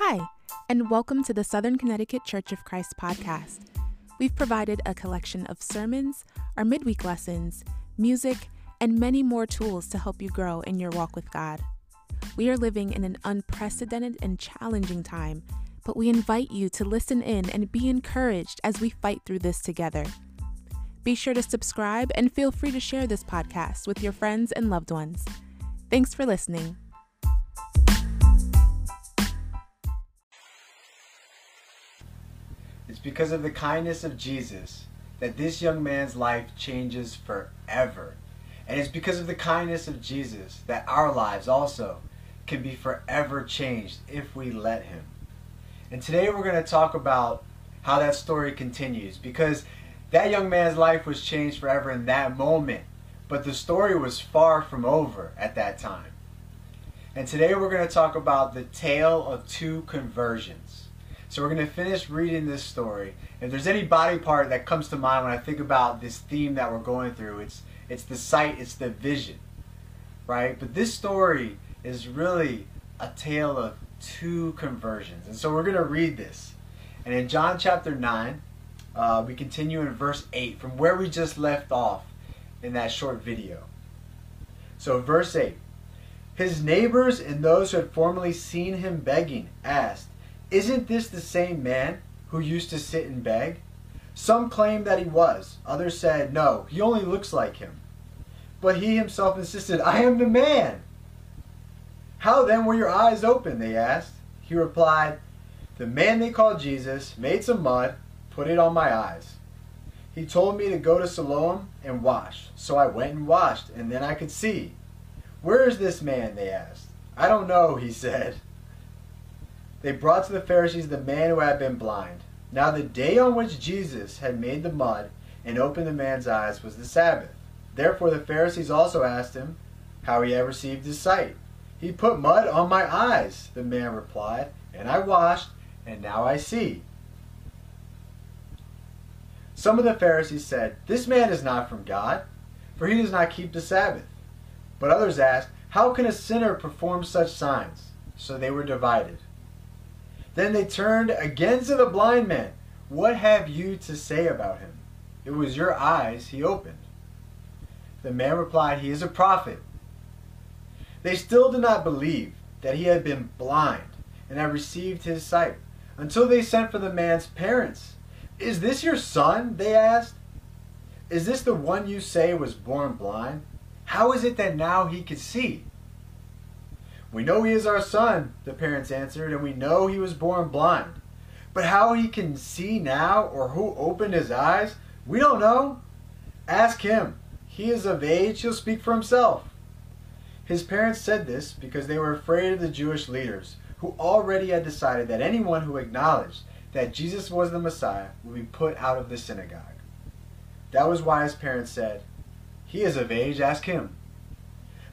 Hi, and welcome to the Southern Connecticut Church of Christ podcast. We've provided a collection of sermons, our midweek lessons, music, and many more tools to help you grow in your walk with God. We are living in an unprecedented and challenging time, but we invite you to listen in and be encouraged as we fight through this together. Be sure to subscribe and feel free to share this podcast with your friends and loved ones. Thanks for listening. It's because of the kindness of Jesus that this young man's life changes forever. And it's because of the kindness of Jesus that our lives also can be forever changed if we let Him. And today we're going to talk about how that story continues because that young man's life was changed forever in that moment. But the story was far from over at that time. And today we're going to talk about the tale of two conversions. So we're going to finish reading this story. If there's any body part that comes to mind when I think about this theme that we're going through, it's it's the sight, it's the vision. Right? But this story is really a tale of two conversions. And so we're going to read this. And in John chapter 9, uh, we continue in verse 8 from where we just left off in that short video. So, verse 8 His neighbors and those who had formerly seen him begging asked, Isn't this the same man who used to sit and beg? Some claimed that he was, others said, No, he only looks like him. But he himself insisted, I am the man. How then were your eyes open? They asked. He replied, The man they called Jesus made some mud, put it on my eyes. He told me to go to Siloam and wash. So I went and washed, and then I could see. Where is this man? They asked. I don't know, he said. They brought to the Pharisees the man who had been blind. Now the day on which Jesus had made the mud and opened the man's eyes was the Sabbath. Therefore the Pharisees also asked him how he had received his sight. He put mud on my eyes, the man replied, and I washed, and now I see. Some of the Pharisees said, This man is not from God, for he does not keep the Sabbath. But others asked, How can a sinner perform such signs? So they were divided. Then they turned again to the blind man. What have you to say about him? It was your eyes he opened. The man replied, He is a prophet. They still did not believe that he had been blind and had received his sight until they sent for the man's parents. Is this your son? They asked. Is this the one you say was born blind? How is it that now he can see? We know he is our son, the parents answered, and we know he was born blind. But how he can see now or who opened his eyes, we don't know. Ask him. He is of age, he'll speak for himself. His parents said this because they were afraid of the Jewish leaders, who already had decided that anyone who acknowledged that Jesus was the Messiah would be put out of the synagogue. That was why his parents said, He is of age, ask him.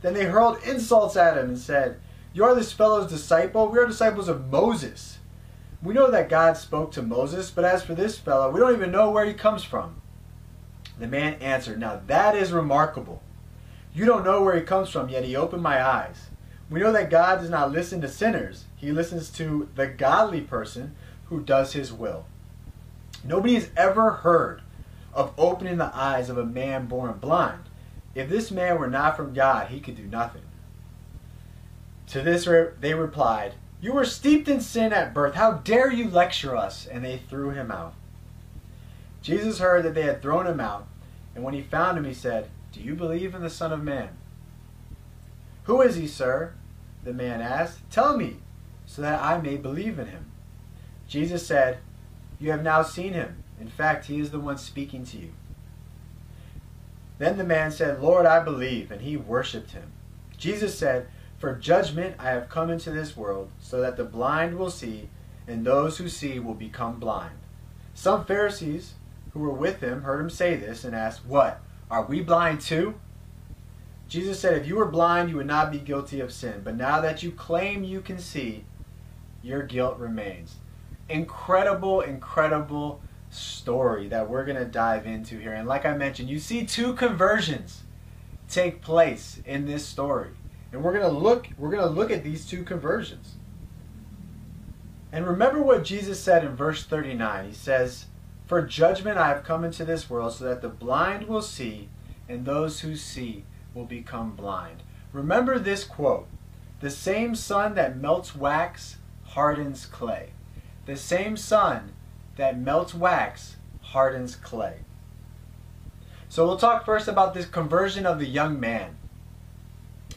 Then they hurled insults at him and said, You are this fellow's disciple? We are disciples of Moses. We know that God spoke to Moses, but as for this fellow, we don't even know where he comes from. The man answered, Now that is remarkable. You don't know where he comes from, yet he opened my eyes. We know that God does not listen to sinners, he listens to the godly person who does his will. Nobody has ever heard of opening the eyes of a man born blind. If this man were not from God, he could do nothing. To this they replied, You were steeped in sin at birth. How dare you lecture us? And they threw him out. Jesus heard that they had thrown him out, and when he found him, he said, Do you believe in the Son of Man? Who is he, sir? The man asked. Tell me, so that I may believe in him. Jesus said, You have now seen him. In fact, he is the one speaking to you. Then the man said, Lord, I believe, and he worshipped him. Jesus said, For judgment I have come into this world, so that the blind will see, and those who see will become blind. Some Pharisees who were with him heard him say this and asked, What? Are we blind too? Jesus said, If you were blind, you would not be guilty of sin. But now that you claim you can see, your guilt remains. Incredible, incredible story that we're going to dive into here. And like I mentioned, you see two conversions take place in this story. And we're going to look we're going to look at these two conversions. And remember what Jesus said in verse 39. He says, "For judgment I have come into this world so that the blind will see and those who see will become blind." Remember this quote. The same sun that melts wax hardens clay. The same sun that melts wax hardens clay. So we'll talk first about this conversion of the young man.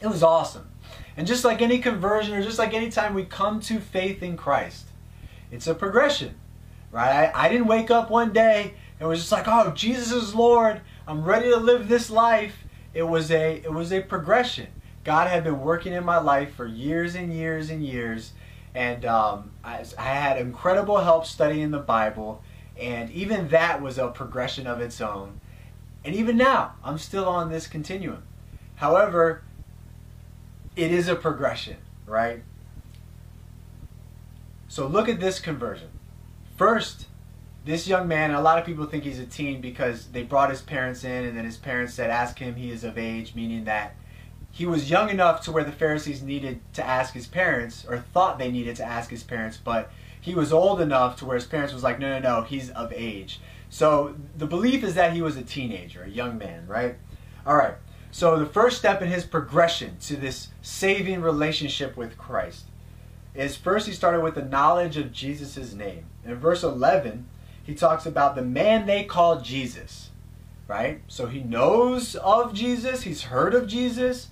It was awesome. And just like any conversion, or just like any time we come to faith in Christ, it's a progression, right? I, I didn't wake up one day and was just like, oh, Jesus is Lord. I'm ready to live this life. It was a it was a progression. God had been working in my life for years and years and years, and um, I, I had incredible help studying the Bible, and even that was a progression of its own. And even now, I'm still on this continuum. However, it is a progression, right? So look at this conversion. First, this young man, a lot of people think he's a teen because they brought his parents in and then his parents said, ask him he is of age, meaning that he was young enough to where the Pharisees needed to ask his parents, or thought they needed to ask his parents, but he was old enough to where his parents was like, no, no, no, he's of age. So the belief is that he was a teenager, a young man, right? All right. So the first step in his progression to this saving relationship with Christ is first he started with the knowledge of Jesus' name. In verse 11, he talks about the man they call Jesus, right? So he knows of Jesus, he's heard of Jesus,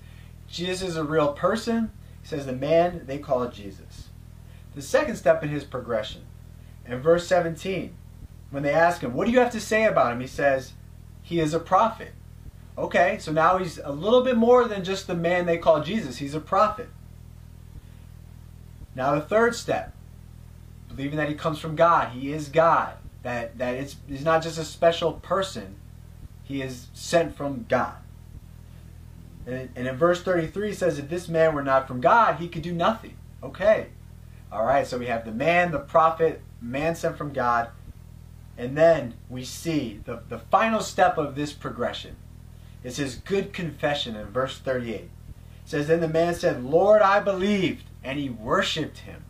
Jesus is a real person. He says the man they call Jesus. The second step in his progression, in verse 17, when they ask him, What do you have to say about him? He says, He is a prophet. Okay, so now he's a little bit more than just the man they call Jesus. He's a prophet. Now, the third step, believing that he comes from God, he is God, that, that it's, he's not just a special person, he is sent from God. And, and in verse 33 says, If this man were not from God, he could do nothing. Okay. All right, so we have the man, the prophet, man sent from God. And then we see the, the final step of this progression is his good confession in verse 38. It says, Then the man said, Lord, I believed, and he worshiped him.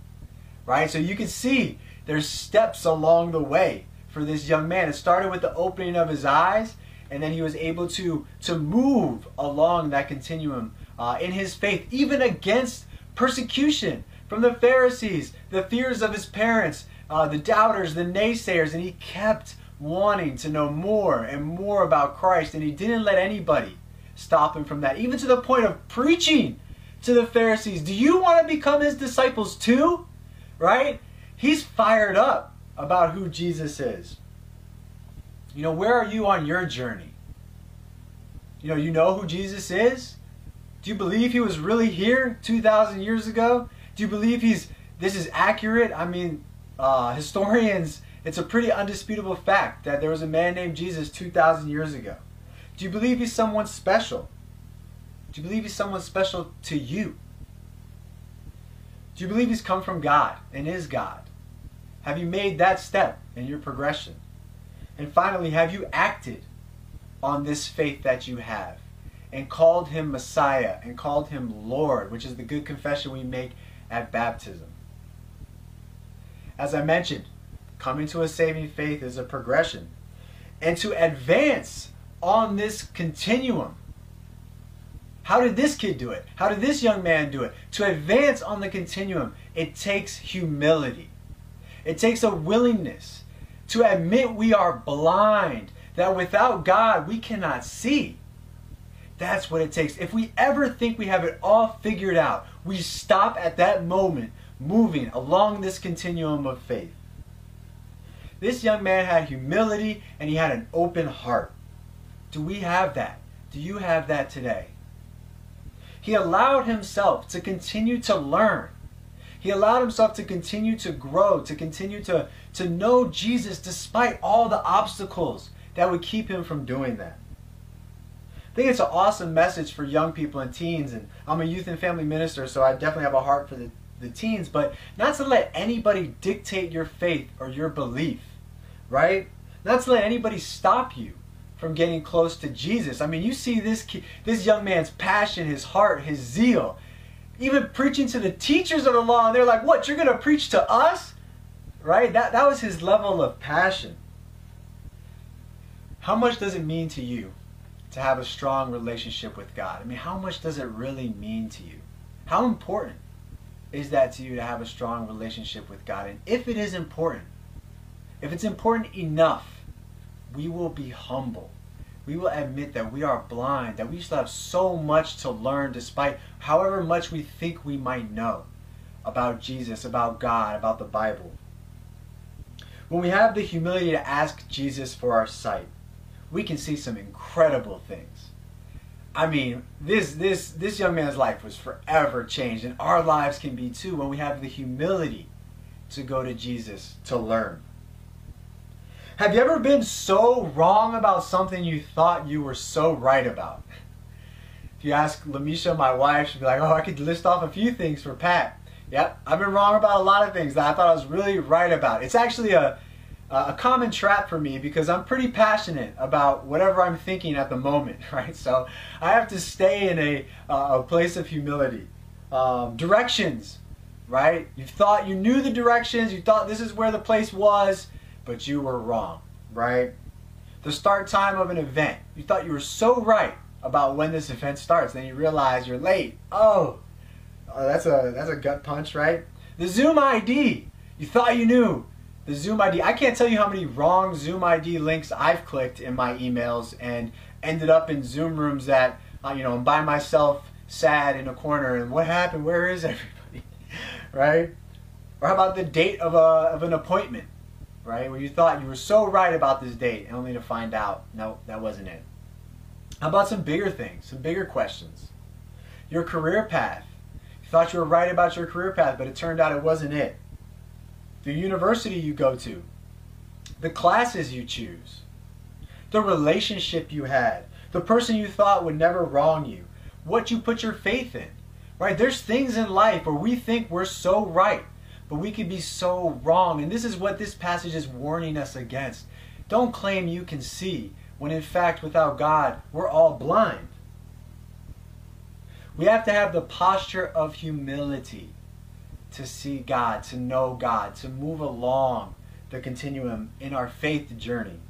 Right? So you can see there's steps along the way for this young man. It started with the opening of his eyes, and then he was able to to move along that continuum uh, in his faith, even against persecution from the Pharisees, the fears of his parents, uh, the doubters, the naysayers, and he kept wanting to know more and more about Christ, and he didn't let anybody stop him from that, even to the point of preaching to the Pharisees. Do you want to become his disciples too? Right? He's fired up about who Jesus is. You know, where are you on your journey? You know, you know who Jesus is? Do you believe he was really here 2,000 years ago? Do you believe he's this is accurate? I mean, uh, historians, it's a pretty undisputable fact that there was a man named Jesus 2,000 years ago. Do you believe he's someone special? Do you believe he's someone special to you? Do you believe he's come from God and is God? Have you made that step in your progression? And finally, have you acted on this faith that you have and called him Messiah and called him Lord, which is the good confession we make at baptism? As I mentioned, coming to a saving faith is a progression. And to advance on this continuum, how did this kid do it? How did this young man do it? To advance on the continuum, it takes humility. It takes a willingness to admit we are blind, that without God we cannot see. That's what it takes. If we ever think we have it all figured out, we stop at that moment moving along this continuum of faith. This young man had humility and he had an open heart. Do we have that? Do you have that today? He allowed himself to continue to learn. He allowed himself to continue to grow, to continue to, to know Jesus despite all the obstacles that would keep him from doing that. I think it's an awesome message for young people and teens. And I'm a youth and family minister, so I definitely have a heart for the, the teens, but not to let anybody dictate your faith or your belief, right? Not to let anybody stop you from getting close to Jesus. I mean, you see this this young man's passion, his heart, his zeal, even preaching to the teachers of the law, and they're like, "What? You're going to preach to us?" Right? That that was his level of passion. How much does it mean to you to have a strong relationship with God? I mean, how much does it really mean to you? How important is that to you to have a strong relationship with God? And if it is important, if it's important enough, we will be humble. We will admit that we are blind, that we still have so much to learn despite however much we think we might know about Jesus, about God, about the Bible. When we have the humility to ask Jesus for our sight, we can see some incredible things. I mean, this this this young man's life was forever changed, and our lives can be too when we have the humility to go to Jesus to learn. Have you ever been so wrong about something you thought you were so right about? If you ask Lamisha, my wife, she'd be like, "Oh, I could list off a few things for Pat." Yep, I've been wrong about a lot of things that I thought I was really right about. It's actually a a common trap for me because I'm pretty passionate about whatever I'm thinking at the moment, right? So I have to stay in a, a place of humility. Um, directions, right? You thought you knew the directions, you thought this is where the place was, but you were wrong, right? The start time of an event. You thought you were so right about when this event starts, then you realize you're late. Oh, oh that's a that's a gut punch, right? The Zoom ID. You thought you knew. The Zoom ID. I can't tell you how many wrong Zoom ID links I've clicked in my emails and ended up in Zoom rooms that uh, you know I'm by myself, sad in a corner, and what happened? Where is everybody? right? Or how about the date of a of an appointment? right? Where you thought you were so right about this date, and only to find out, no, that wasn't it. How about some bigger things, some bigger questions? Your career path. Thought you were right about your career path, but it turned out it wasn't it. The university you go to, the classes you choose, the relationship you had, the person you thought would never wrong you, what you put your faith in, right? There's things in life where we think we're so right but we could be so wrong. And this is what this passage is warning us against. Don't claim you can see when in fact without God we're all blind. We have to have the posture of humility to see God, to know God, to move along the continuum in our faith journey.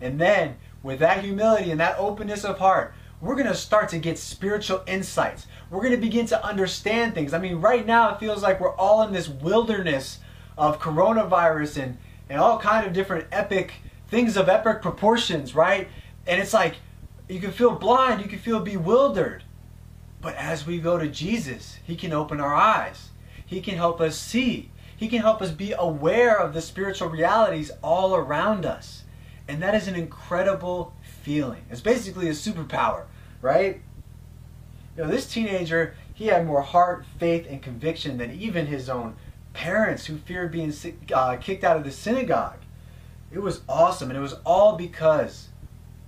And then, with that humility and that openness of heart, we're going to start to get spiritual insights. We're going to begin to understand things. I mean, right now it feels like we're all in this wilderness of coronavirus and, and all kind of different epic things of epic proportions, right? And it's like you can feel blind, you can feel bewildered. But as we go to Jesus, He can open our eyes. He can help us see. He can help us be aware of the spiritual realities all around us. And that is an incredible feeling. It's basically a superpower right? You know, this teenager, he had more heart, faith, and conviction than even his own parents who feared being uh, kicked out of the synagogue. It was awesome, and it was all because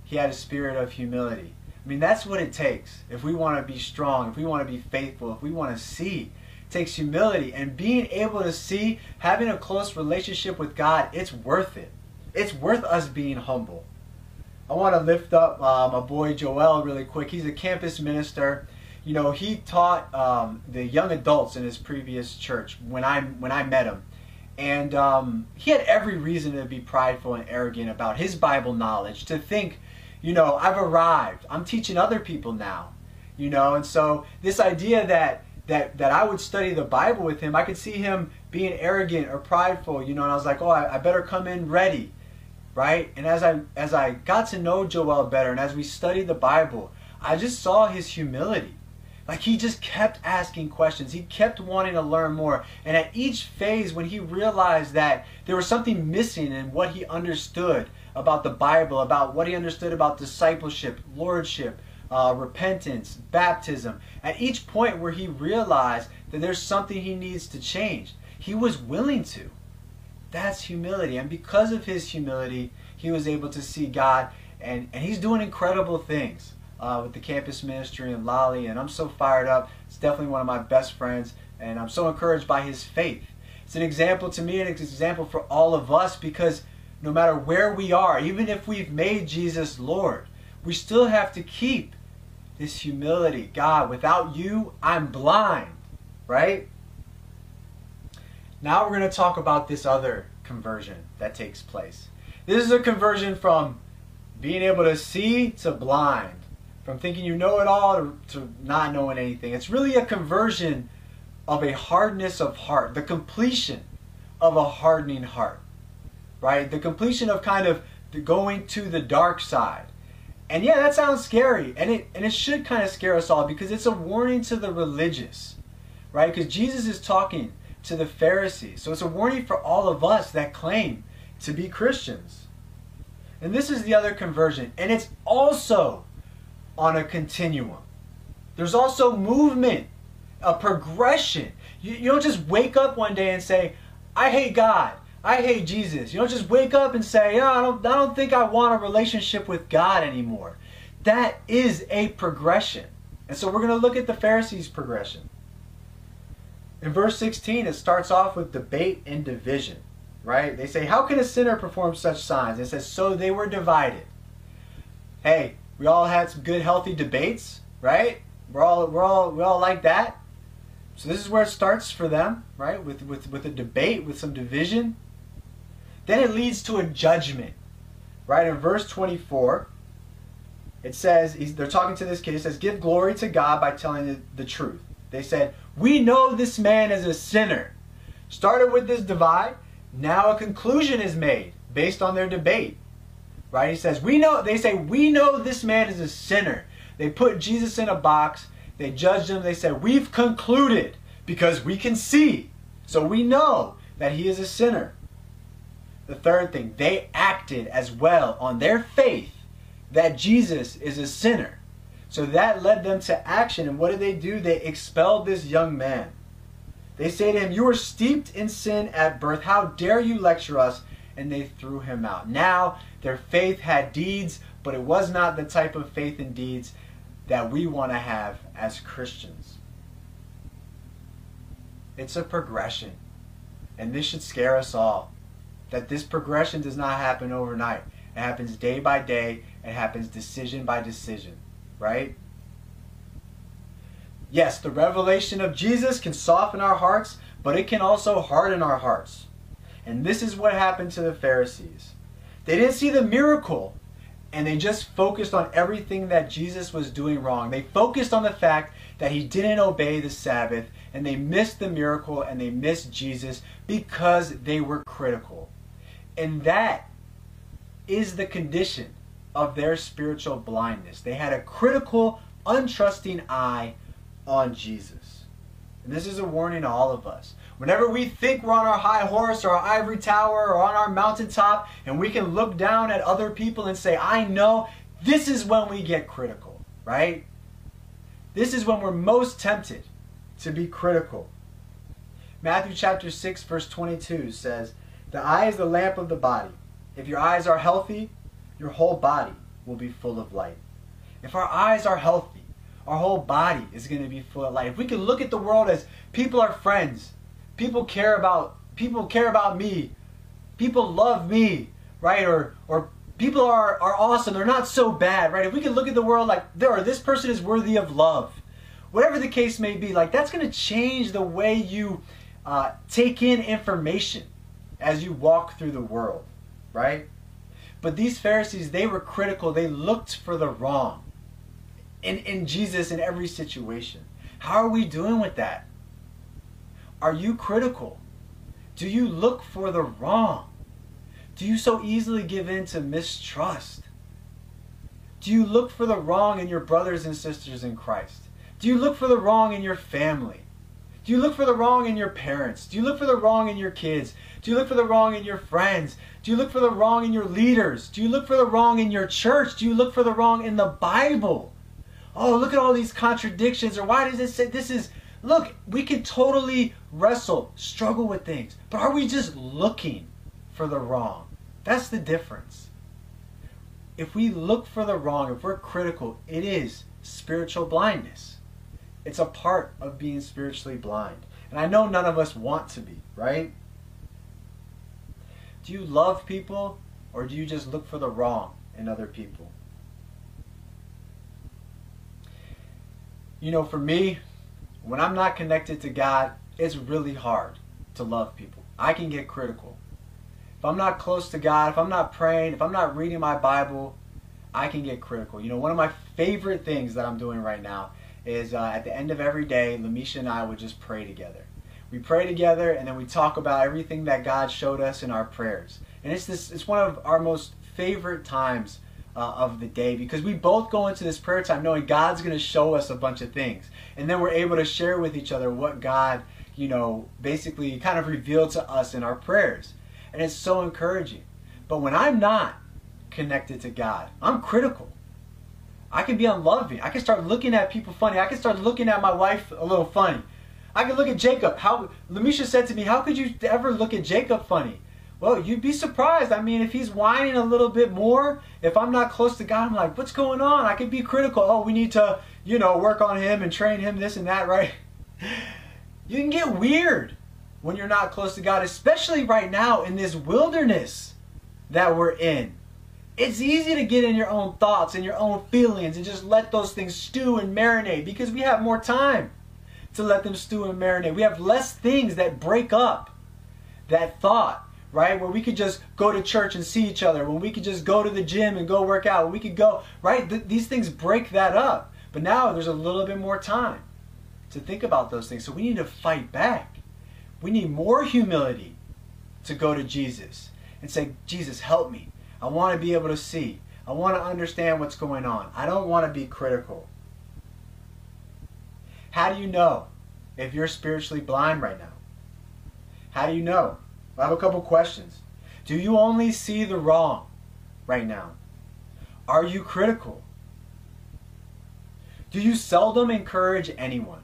he had a spirit of humility. I mean, that's what it takes if we want to be strong, if we want to be faithful, if we want to see. It takes humility, and being able to see, having a close relationship with God, it's worth it. It's worth us being humble. I want to lift up uh, my boy Joel really quick. He's a campus minister. You know, he taught um, the young adults in his previous church when I when I met him, and um, he had every reason to be prideful and arrogant about his Bible knowledge. To think, you know, I've arrived. I'm teaching other people now. You know, and so this idea that that that I would study the Bible with him, I could see him being arrogant or prideful. You know, and I was like, oh, I, I better come in ready right? And as I as I got to know Joel better and as we studied the Bible, I just saw his humility. Like he just kept asking questions. He kept wanting to learn more. And at each phase when he realized that there was something missing in what he understood about the Bible, about what he understood about discipleship, lordship, uh, repentance, baptism. At each point where he realized that there's something he needs to change, he was willing to. That's humility. And because of his humility, he was able to see God, and, and he's doing incredible things uh, with the campus ministry and Lolly, and I'm so fired up. It's definitely one of my best friends, and I'm so encouraged by his faith. It's an example to me and it's an example for all of us because no matter where we are, even if we've made Jesus Lord, we still have to keep this humility. God, without you, I'm blind, right? Now we're going to talk about this other conversion that takes place. This is a conversion from being able to see to blind, from thinking you know it all to, not knowing anything. It's really a conversion of a hardness of heart, the completion of a hardening heart, right? The completion of kind of going to the dark side. And yeah, that sounds scary, and it and it should kind of scare us all because it's a warning to the religious, right? Because Jesus is talking to the Pharisees, so it's a warning for all of us that claim to be Christians. And this is the other conversion, and it's also on a continuum. There's also movement, a progression. You, you don't just wake up one day and say, I hate God. I hate Jesus. You don't just wake up and say, oh, I, don't, I don't think I want a relationship with God anymore. That is a progression. And so we're going to look at the Pharisees' progression. In verse 16, it starts off with debate and division, right? They say, How can a sinner perform such signs? It says, So they were divided. Hey, we all had some good, healthy debates, right? We're all we're all we all like that. So this is where it starts for them, right? With with with a debate, with some division. Then it leads to a judgment, right? In verse 24, it says they're talking to this kid. It says, "Give glory to God by telling the, truth." They said, "We know this man is a sinner." Started with this divide. Now a conclusion is made based on their debate. Right? He says, we know, they say, we know this man is a sinner. They put Jesus in a box. They judged him. They said, we've concluded because we can see. So we know that he is a sinner. The third thing, they acted as well on their faith that Jesus is a sinner. So that led them to action. And what did they do? They expelled this young man. They say to him, You were steeped in sin at birth. How dare you lecture us? And they threw him out. Now their faith had deeds, but it was not the type of faith and deeds that we want to have as Christians. It's a progression. And this should scare us all. That this progression does not happen overnight. It happens day by day. It happens decision by decision. Right? Yes, the revelation of Jesus can soften our hearts, but it can also harden our hearts. And this is what happened to the Pharisees. They didn't see the miracle and they just focused on everything that Jesus was doing wrong. They focused on the fact that he didn't obey the Sabbath and they missed the miracle and they missed Jesus because they were critical. And that is the condition of their spiritual blindness. They had a critical, untrusting eye on Jesus. And this is a warning to all of us. Whenever we think we're on our high horse or our ivory tower or on our mountaintop and we can look down at other people and say, I know, this is when we get critical, right? This is when we're most tempted to be critical. Matthew chapter 6, verse 22 says, The eye is the lamp of the body. If your eyes are healthy, your whole body will be full of light. If our eyes are healthy, our whole body is going to be full of light. If we can look at the world as people are friends, people care about people care about me people love me right or or people are are awesome they're not so bad right if we can look at the world like there or this person is worthy of love whatever the case may be like that's going to change the way you uh, take in information as you walk through the world right but these pharisees they were critical they looked for the wrong in, in jesus in every situation how are we doing with that are you critical? Do you look for the wrong? Do you so easily give in to mistrust? Do you look for the wrong in your brothers and sisters in Christ? Do you look for the wrong in your family? Do you look for the wrong in your parents? Do you look for the wrong in your kids? Do you look for the wrong in your friends? Do you look for the wrong in your leaders? Do you look for the wrong in your church? Do you look for the wrong in the Bible? oh, look at all these contradictions, or why does it say this is. Look, we can totally wrestle, struggle with things, but are we just looking for the wrong? That's the difference. If we look for the wrong, if we're critical, it is spiritual blindness. It's a part of being spiritually blind. And I know none of us want to be, right? Do you love people or do you just look for the wrong in other people? You know, for me, when I'm not connected to God, it's really hard to love people. I can get critical. If I'm not close to God, if I'm not praying, if I'm not reading my Bible, I can get critical. You know, one of my favorite things that I'm doing right now is uh, at the end of every day, Lamisha and I would just pray together. We pray together and then we talk about everything that God showed us in our prayers. And it's this it's one of our most favorite times uh, of the day because we both go into this prayer time knowing God's going to show us a bunch of things. And then we're able to share with each other what God, you know, basically kind of revealed to us in our prayers. And it's so encouraging. But when I'm not connected to God, I'm critical. I can be unloving. I can start looking at people funny. I can start looking at my wife a little funny. I can look at Jacob. How Lamisha said to me, "How could you ever look at Jacob funny?" Well, you'd be surprised. I mean, if he's whining a little bit more, if I'm not close to God, I'm like, "What's going on?" I could be critical. Oh, we need to, you know, work on him and train him this and that, right? You can get weird when you're not close to God, especially right now in this wilderness that we're in. It's easy to get in your own thoughts and your own feelings and just let those things stew and marinate because we have more time to let them stew and marinate. We have less things that break up that thought, right? Where we could just go to church and see each other, when we could just go to the gym and go work out, when we could go, right? Th- these things break that up. But now there's a little bit more time to think about those things. So we need to fight back. We need more humility to go to Jesus and say, Jesus, help me. I want to be able to see. I want to understand what's going on. I don't want to be critical. How do you know if you're spiritually blind right now? How do you know? I have a couple questions. Do you only see the wrong right now? Are you critical? Do you seldom encourage anyone?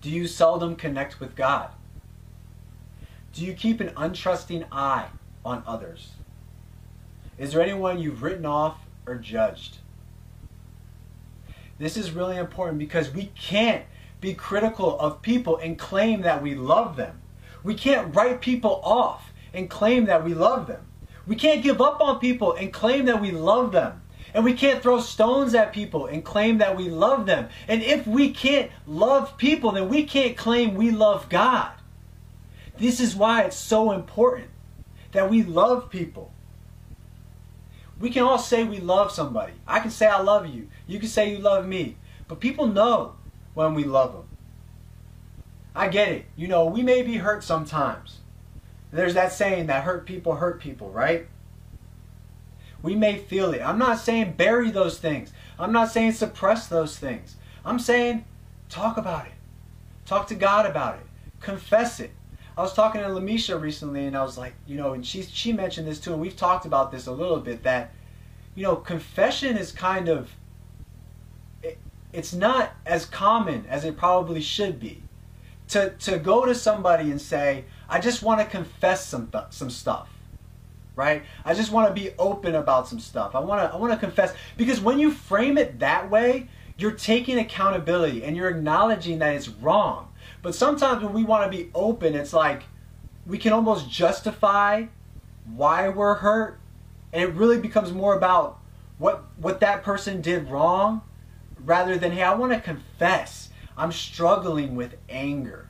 Do you seldom connect with God? Do you keep an untrusting eye on others? Is there anyone you've written off or judged? This is really important because we can't be critical of people and claim that we love them. We can't write people off and claim that we love them. We can't give up on people and claim that we love them. And we can't throw stones at people and claim that we love them. And if we can't love people, then we can't claim we love God. This is why it's so important that we love people. We can all say we love somebody. I can say I love you. You can say you love me. But people know when we love them. I get it. You know, we may be hurt sometimes. There's that saying that hurt people hurt people, right? We may feel it. I'm not saying bury those things. I'm not saying suppress those things. I'm saying talk about it. Talk to God about it. Confess it. I was talking to Lamisha recently, and I was like, you know, and she she mentioned this too, and we've talked about this a little bit. That, you know, confession is kind of, it, it's not as common as it probably should be. To to go to somebody and say, I just want to confess some th- some stuff, right? I just want to be open about some stuff. I want to I want to confess because when you frame it that way, you're taking accountability and you're acknowledging that it's wrong but sometimes when we want to be open, it's like we can almost justify why we're hurt. And it really becomes more about what what that person did wrong rather than hey, I want to confess. I'm struggling with anger.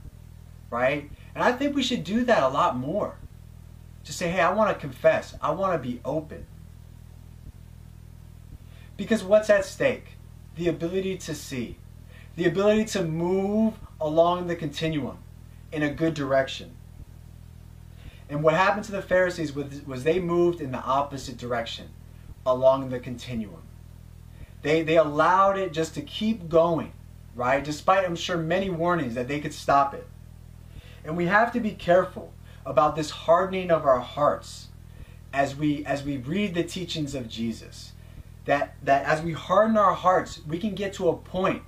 Right? And I think we should do that a lot more. To say, hey, I want to confess. I want to be open. Because what's at stake? The ability to see, the ability to move along the continuum in a good direction. And what happened to the Pharisees was, they moved in the opposite direction along the continuum. They, they allowed it just to keep going, right? Despite, I'm sure, many warnings that they could stop it. And we have to be careful about this hardening of our hearts as we, as we read the teachings of Jesus. that, that as we harden our hearts, we can get to a point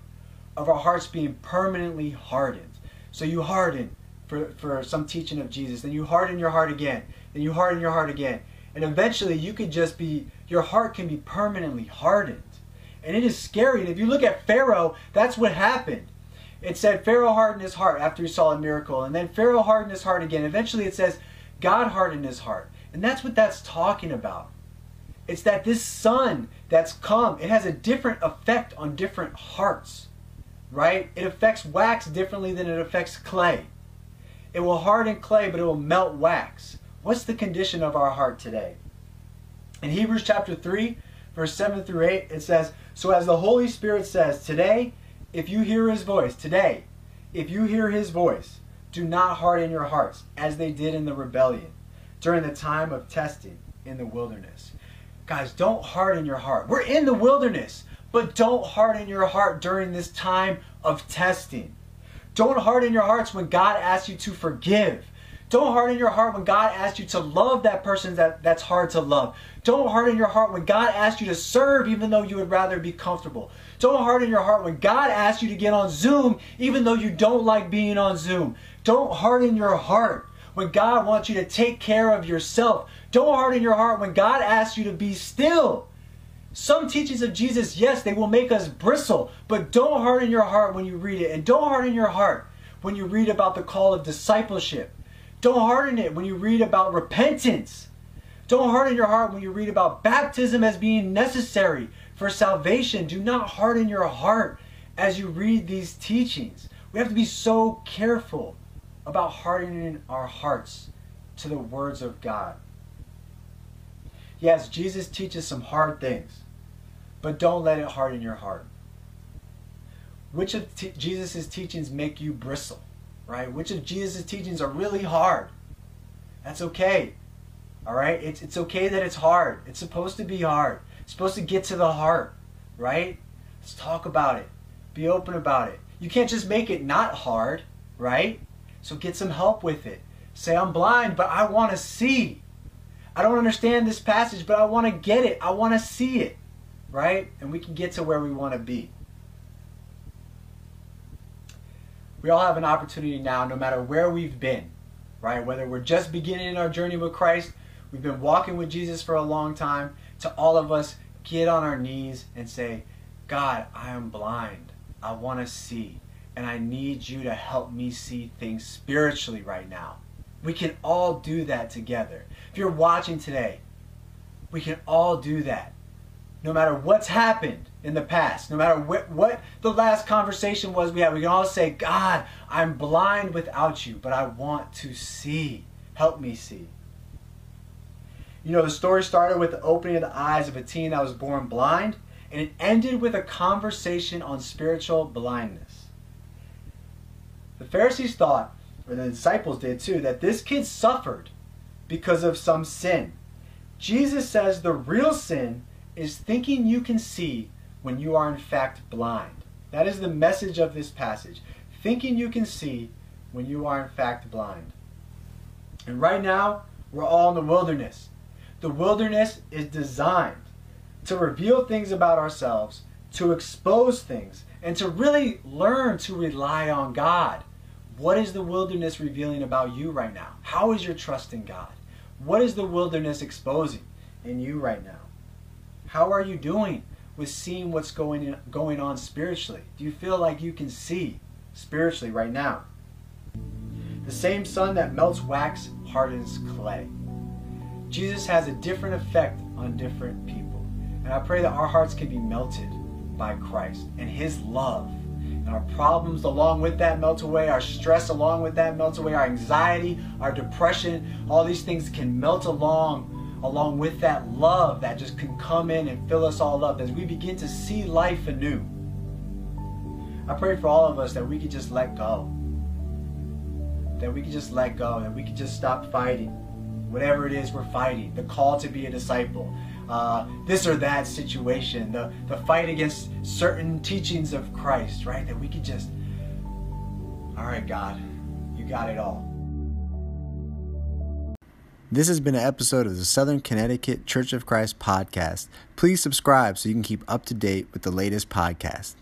of our hearts being permanently hardened. So you harden for, for some teaching of Jesus, then you harden your heart again, then you harden your heart again. And eventually you could just be, your heart can be permanently hardened. And it is scary. And if you look at Pharaoh, that's what happened. It said Pharaoh hardened his heart after he saw a miracle. And then Pharaoh hardened his heart again. Eventually it says God hardened his heart. And that's what that's talking about. It's that this sun that's come, it has a different effect on different hearts, right? It affects wax differently than it affects clay. It will harden clay, but it will melt wax. What's the condition of our heart today? In Hebrews chapter 3, verse 7 through 8, it says, So as the Holy Spirit says, Today, if you hear his voice, today, if you hear his voice, do not harden your hearts as they did in the rebellion during the time of testing in the wilderness. Guys, don't harden your heart. We're in the wilderness, but don't harden your heart during this time of testing. Don't harden your hearts when God asks you to forgive. Don't harden your heart when God asks you to love that person that, that's hard to love. Don't harden your heart when God asks you to serve even though you would rather be comfortable. Don't harden your heart when God asks you to get on Zoom even though you don't like being on Zoom. Don't harden your heart when God wants you to take care of yourself. Don't harden your heart when God asks you to be still. Some teachings of Jesus, yes, they will make us bristle, but don't harden your heart when you read it. And don't harden your heart when you read about the call of discipleship. Don't harden it when you read about repentance. Don't harden your heart when you read about baptism as being necessary for salvation. Do not harden your heart as you read these teachings. We have to be so careful about hardening our hearts to the words of God. Yes, Jesus teaches some hard things, but don't let it harden your heart. Which of t- Jesus' teachings make you bristle? Right? Which of Jesus' teachings are really hard? That's okay. All right? It's, it's okay that it's hard. It's supposed to be hard. It's supposed to get to the heart. Right? Let's talk about it. Be open about it. You can't just make it not hard. Right? So get some help with it. Say, I'm blind, but I want to see. I don't understand this passage, but I want to get it. I want to see it. Right? And we can get to where we want to be. We all have an opportunity now, no matter where we've been, right? Whether we're just beginning our journey with Christ, we've been walking with Jesus for a long time, to all of us get on our knees and say, God, I am blind. I want to see and I need you to help me see things spiritually right now. We can all do that together. If you're watching today, we can all do that. No matter what's happened in the past, no matter what, the last conversation was we had, we can all say, God, I'm blind without you, but I want to see. Help me see. You know, the story started with the opening of the eyes of a teen that was born blind, and it ended with a conversation on spiritual blindness. The Pharisees thought, or the disciples did too, that this kid suffered because of some sin. Jesus says the real sin is thinking you can see when you are in fact blind. That is the message of this passage. Thinking you can see when you are in fact blind. And right now, we're all in the wilderness. The wilderness is designed to reveal things about ourselves, to expose things, and to really learn to rely on God. What is the wilderness revealing about you right now? How is your trust in God? What is the wilderness exposing in you right now? How are you doing with seeing what's going in, going on spiritually? Do you feel like you can see spiritually right now? The same sun that melts wax hardens clay. Jesus has a different effect on different people. And I pray that our hearts can be melted by Christ and his love and our problems along with that melt away, our stress along with that melts away, our anxiety, our depression, all these things can melt along along with that love that just can come in and fill us all up as we begin to see life anew. I pray for all of us that we could just let go. That we could just let go, that we could just stop fighting. Whatever it is we're fighting, the call to be a disciple, uh, this or that situation, the, the fight against certain teachings of Christ, right? That we could just, all right, God, you got it all. This has been an episode of the Southern Connecticut Church of Christ podcast. Please subscribe so you can keep up to date with the latest podcast.